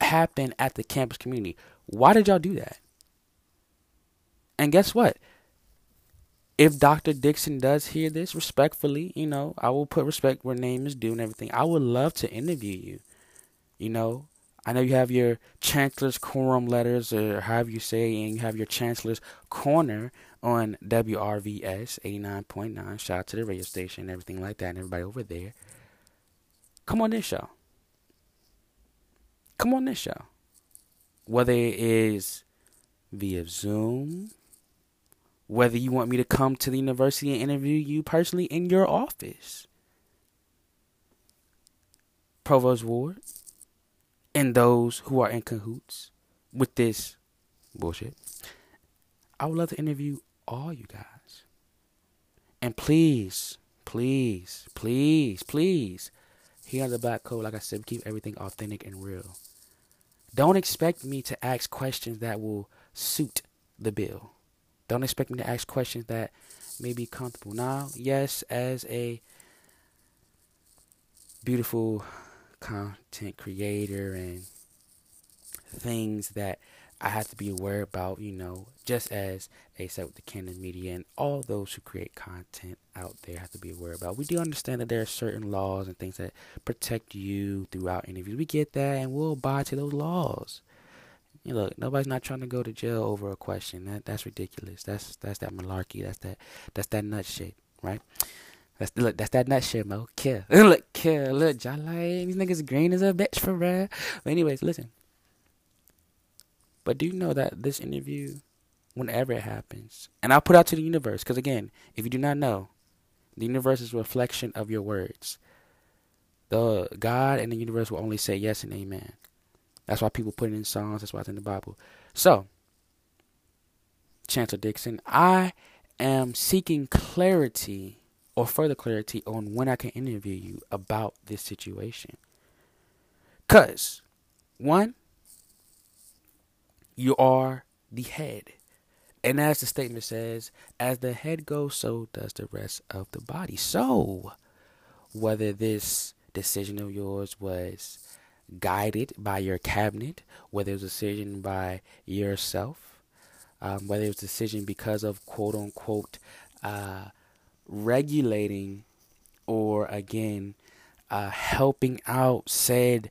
happen at the campus community. Why did y'all do that? And guess what? If Dr. Dixon does hear this respectfully, you know, I will put respect where name is due and everything. I would love to interview you. You know, I know you have your chancellor's quorum letters, or however you say, and you have your chancellor's corner on WRVS 89.9. Shout out to the radio station and everything like that, and everybody over there. Come on this show. Come on this show. Whether it is via Zoom, whether you want me to come to the university and interview you personally in your office. Provost Ward and those who are in cahoots with this bullshit. I would love to interview all you guys. And please, please, please, please, here on the Black Code, like I said, keep everything authentic and real. Don't expect me to ask questions that will suit the bill. Don't expect me to ask questions that may be comfortable. Now, yes, as a beautiful content creator and things that I have to be aware about, you know, just as they said with the Canon Media and all those who create content out there have to be aware about. We do understand that there are certain laws and things that protect you throughout interviews. We get that and we'll abide to those laws. You know, look, nobody's not trying to go to jail over a question. That that's ridiculous. That's that's that malarkey. That's that that's that nut shit, right? That's look, that's that nut shit, Mo. Kill. look, kill. Look, John like these niggas green as a bitch for real. But anyways, listen. But do you know that this interview, whenever it happens, and I'll put out to the universe, because again, if you do not know, the universe is a reflection of your words. The God and the universe will only say yes and amen. That's why people put it in songs. That's why it's in the Bible. So, Chancellor Dixon, I am seeking clarity or further clarity on when I can interview you about this situation. Because, one, you are the head. And as the statement says, as the head goes, so does the rest of the body. So, whether this decision of yours was guided by your cabinet, whether it was a decision by yourself, um, whether it was a decision because of quote unquote uh, regulating or again uh, helping out said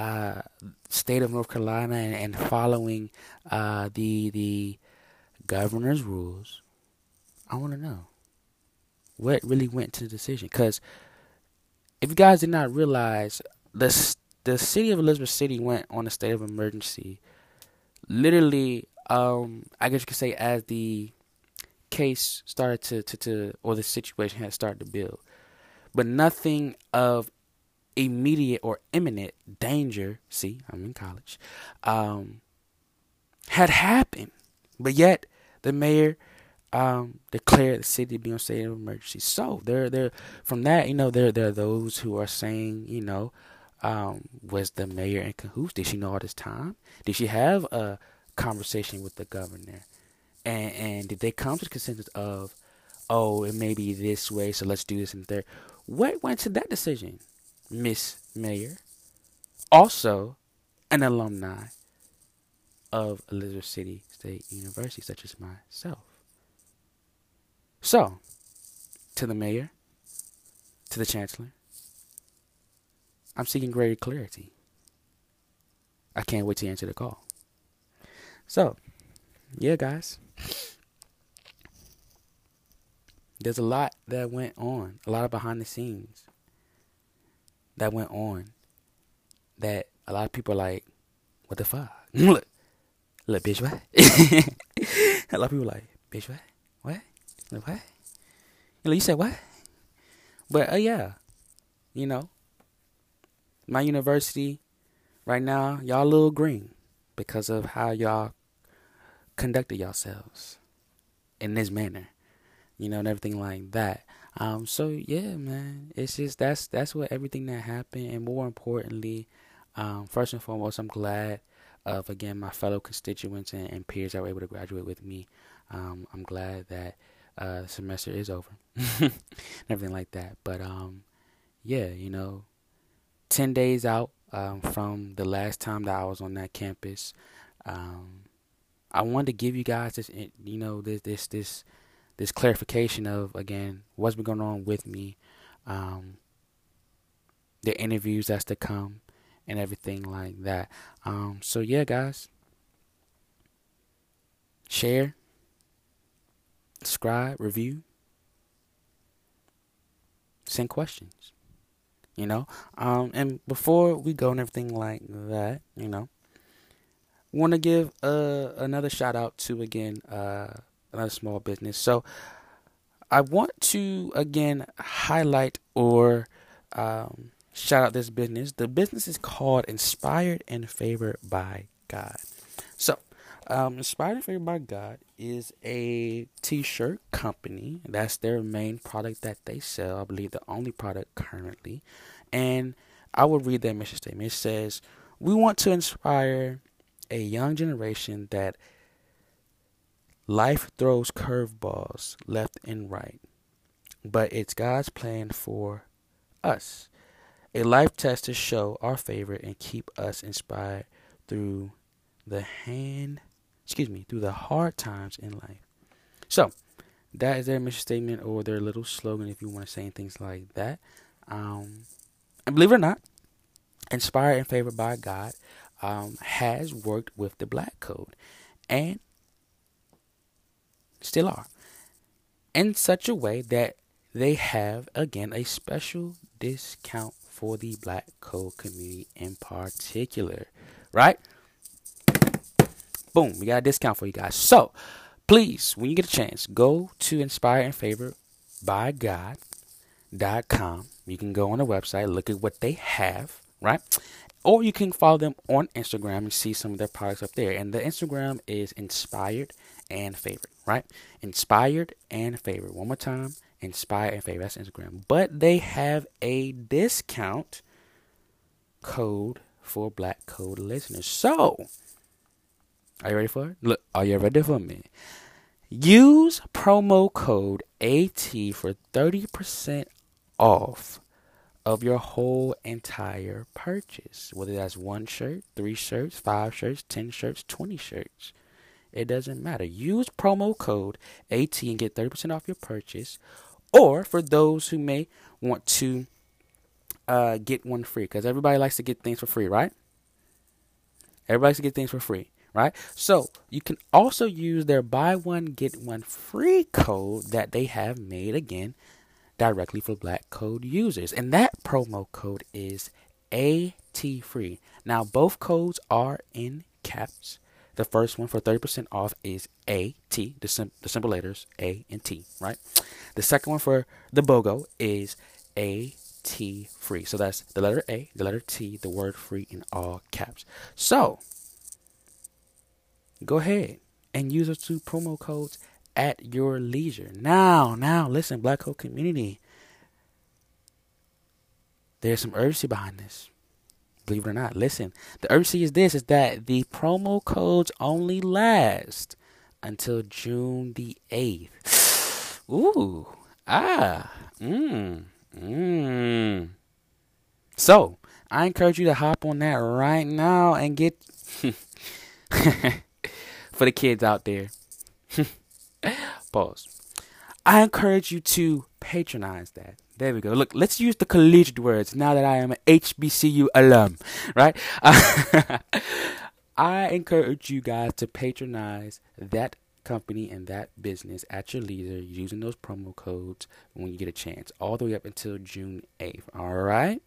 uh, state of North Carolina and, and following uh, the the governor's rules. I want to know what really went to the decision because if you guys did not realize the the city of Elizabeth City went on a state of emergency literally um, I guess you could say as the case started to, to, to or the situation had started to build. But nothing of immediate or imminent danger, see, I'm in college, um, had happened. But yet the mayor um, declared the city to be on state of emergency. So there there from that, you know, there there are those who are saying, you know, um, was the mayor in cahoots? Did she know all this time? Did she have a conversation with the governor? and and did they come to the consensus of, oh, it may be this way, so let's do this and there? What went to that decision, Miss Mayor? Also, an alumni of Elizabeth City State University, such as myself. So, to the mayor, to the chancellor, I'm seeking greater clarity. I can't wait to answer the call. So, yeah, guys. There's a lot that went on, a lot of behind the scenes that went on that a lot of people are like, what the fuck? look, look, bitch, what? a lot of people like, bitch, what? What? Look, what? You know, you said what? But uh, yeah, you know, my university right now, y'all a little green because of how y'all conducted yourselves in this manner, you know, and everything like that. Um, so yeah, man, it's just that's that's what everything that happened, and more importantly, um, first and foremost, I'm glad of again my fellow constituents and, and peers that were able to graduate with me. Um, I'm glad that uh, semester is over and everything like that. But um, yeah, you know, ten days out um, from the last time that I was on that campus. Um, I wanted to give you guys this, you know, this this this this clarification of again what's been going on with me, um, the interviews that's to come, and everything like that. Um, so yeah, guys, share, subscribe, review, send questions. You know, um, and before we go and everything like that, you know, want to give uh, another shout out to again uh, another small business. So I want to again highlight or um, shout out this business. The business is called Inspired and Favored by God. So um, Inspired and Favored by God is a t-shirt company. That's their main product that they sell. I believe the only product currently. And I will read their mission statement. It says, "We want to inspire a young generation that life throws curveballs left and right, but it's God's plan for us. A life test to show our favor and keep us inspired through the hand, excuse me, through the hard times in life. So, that is their mission statement or their little slogan, if you want to say things like that. Um, and believe it or not, inspired and favored by God um, has worked with the black code and still are in such a way that they have again a special discount for the black code community in particular right? Boom we got a discount for you guys. So please when you get a chance go to inspire and favor by god.com you can go on the website look at what they have right? Or you can follow them on Instagram and see some of their products up there. And the Instagram is inspired and favorite, right? Inspired and favorite. One more time, inspired and favorite. That's Instagram. But they have a discount code for Black Code listeners. So, are you ready for it? Look, are you ready for me? Use promo code AT for 30% off of your whole entire purchase. Whether that's one shirt, three shirts, five shirts, ten shirts, twenty shirts. It doesn't matter. Use promo code AT and get 30% off your purchase. Or for those who may want to uh, get one free, because everybody likes to get things for free, right? Everybody likes to get things for free, right? So you can also use their buy one, get one free code that they have made again directly for black code users. And that promo code is AT free. Now, both codes are in caps. The first one for 30% off is AT, the, sim- the simple letters A and T, right? The second one for the BOGO is AT free. So that's the letter A, the letter T, the word free in all caps. So go ahead and use those two promo codes at your leisure. Now, now, listen, Black Code community. There's some urgency behind this. Believe it or not. Listen, the urgency is this is that the promo codes only last until June the 8th. Ooh. Ah. Mmm. Mmm. So, I encourage you to hop on that right now and get for the kids out there. Pause. I encourage you to patronize that. There we go. Look, let's use the collegiate words now that I am an HBCU alum, right? Uh, I encourage you guys to patronize that company and that business at your leisure using those promo codes when you get a chance, all the way up until June 8th. All right?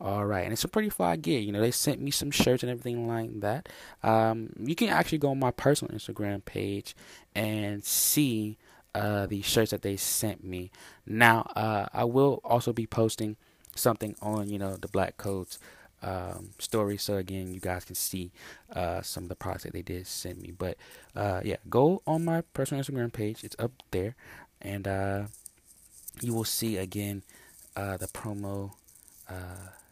All right, and it's a pretty fly gear. You know, they sent me some shirts and everything like that. Um, you can actually go on my personal Instagram page and see uh, the shirts that they sent me. Now, uh, I will also be posting something on, you know, the Black Codes um, story. So again, you guys can see uh, some of the products that they did send me. But uh, yeah, go on my personal Instagram page. It's up there, and uh, you will see again uh, the promo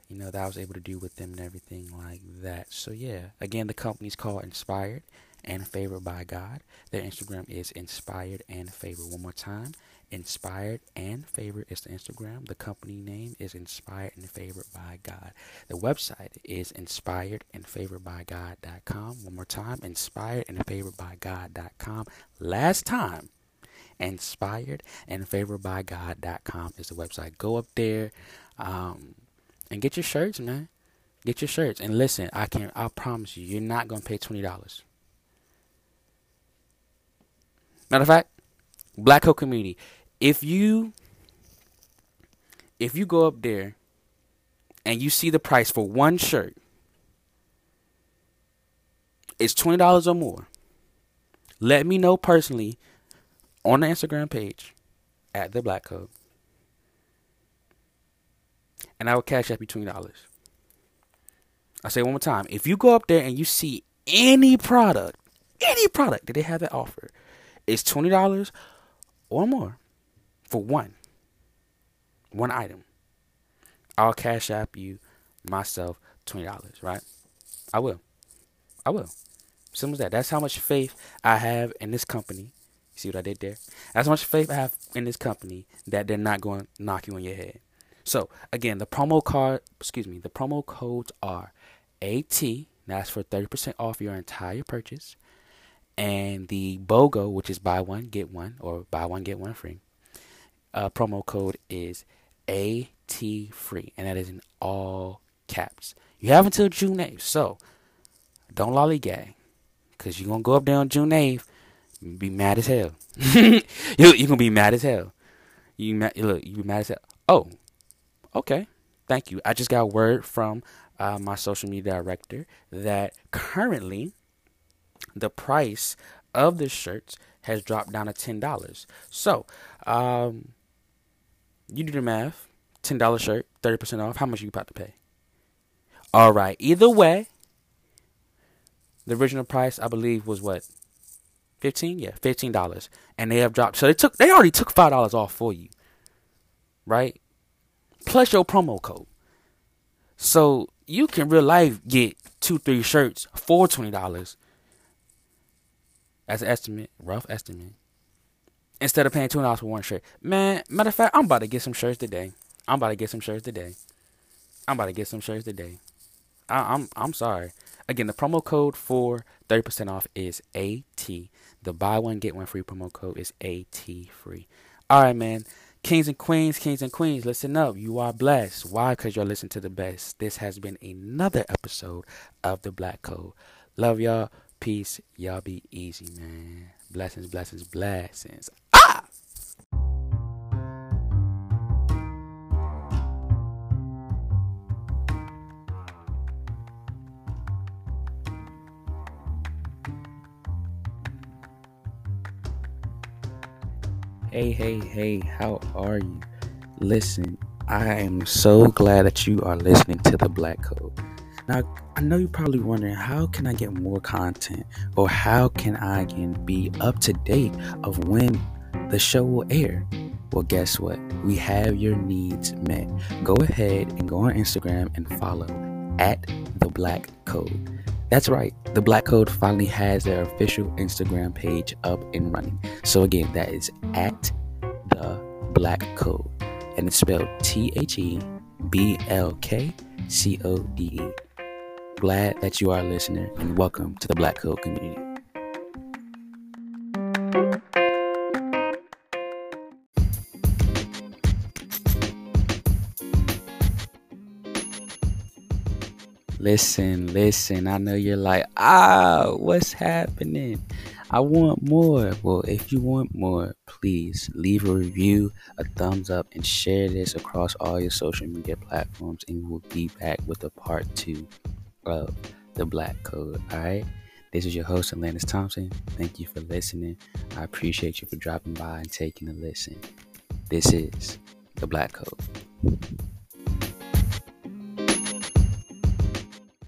you know, that I was able to do with them and everything like that. So yeah, again, the company's called Inspired and Favored by God. Their Instagram is Inspired and Favored. One more time, Inspired and Favored is the Instagram. The company name is Inspired and Favored by God. The website is Inspired and Favored by God.com. One more time, Inspired and Favored by God.com. Last time inspired and favored by God.com is the website. Go up there um, and get your shirts, man. Get your shirts. And listen, I can I promise you, you're not gonna pay twenty dollars. Matter of fact, Black Code community, if you if you go up there and you see the price for one shirt, it's twenty dollars or more. Let me know personally on the Instagram page at the Black Code, and I will cash up you twenty dollars. I say one more time: if you go up there and you see any product, any product that they have that offer, it's twenty dollars or more for one, one item. I'll cash app you myself twenty dollars. Right? I will. I will. Simple as that. That's how much faith I have in this company see what I did there? As much faith I have in this company that they're not going to knock you on your head. So again, the promo card, excuse me, the promo codes are AT. That's for thirty percent off your entire purchase, and the BOGO, which is buy one get one or buy one get one free. Uh, promo code is AT free, and that is in all caps. You have until June 8th, so don't lollygag, because you're gonna go up there on June 8th be mad as hell. you you gonna be mad as hell. You mad, look, you be mad as hell. Oh, okay. Thank you. I just got word from uh, my social media director that currently the price of the shirts has dropped down to ten dollars. So, um, you do the math. Ten dollar shirt, thirty percent off. How much are you about to pay? All right. Either way, the original price I believe was what Fifteen, yeah, fifteen dollars, and they have dropped. So they took, they already took five dollars off for you, right? Plus your promo code, so you can real life get two, three shirts for twenty dollars. As an estimate, rough estimate. Instead of paying two dollars for one shirt, man. Matter of fact, I'm about to get some shirts today. I'm about to get some shirts today. I'm about to get some shirts today. I, I'm I'm sorry. Again, the promo code for 30% off is AT. The buy one get one free promo code is AT free. All right, man. Kings and queens, kings and queens, listen up. You are blessed. Why? Because you're listening to the best. This has been another episode of the Black Code. Love y'all. Peace. Y'all be easy, man. Blessings, blessings, blessings. Ah! Hey, hey, hey, how are you? Listen, I am so glad that you are listening to the Black Code. Now, I know you're probably wondering how can I get more content or how can I again be up to date of when the show will air? Well, guess what? We have your needs met. Go ahead and go on Instagram and follow at the Black Code. That's right, the Black Code finally has their official Instagram page up and running. So, again, that is at the Black Code, and it's spelled T H E B L K C O D E. Glad that you are a listener, and welcome to the Black Code community. Listen, listen. I know you're like, ah, what's happening? I want more. Well, if you want more, please leave a review, a thumbs up, and share this across all your social media platforms. And we'll be back with a part two of the Black Code. All right. This is your host, Alandis Thompson. Thank you for listening. I appreciate you for dropping by and taking a listen. This is the Black Code.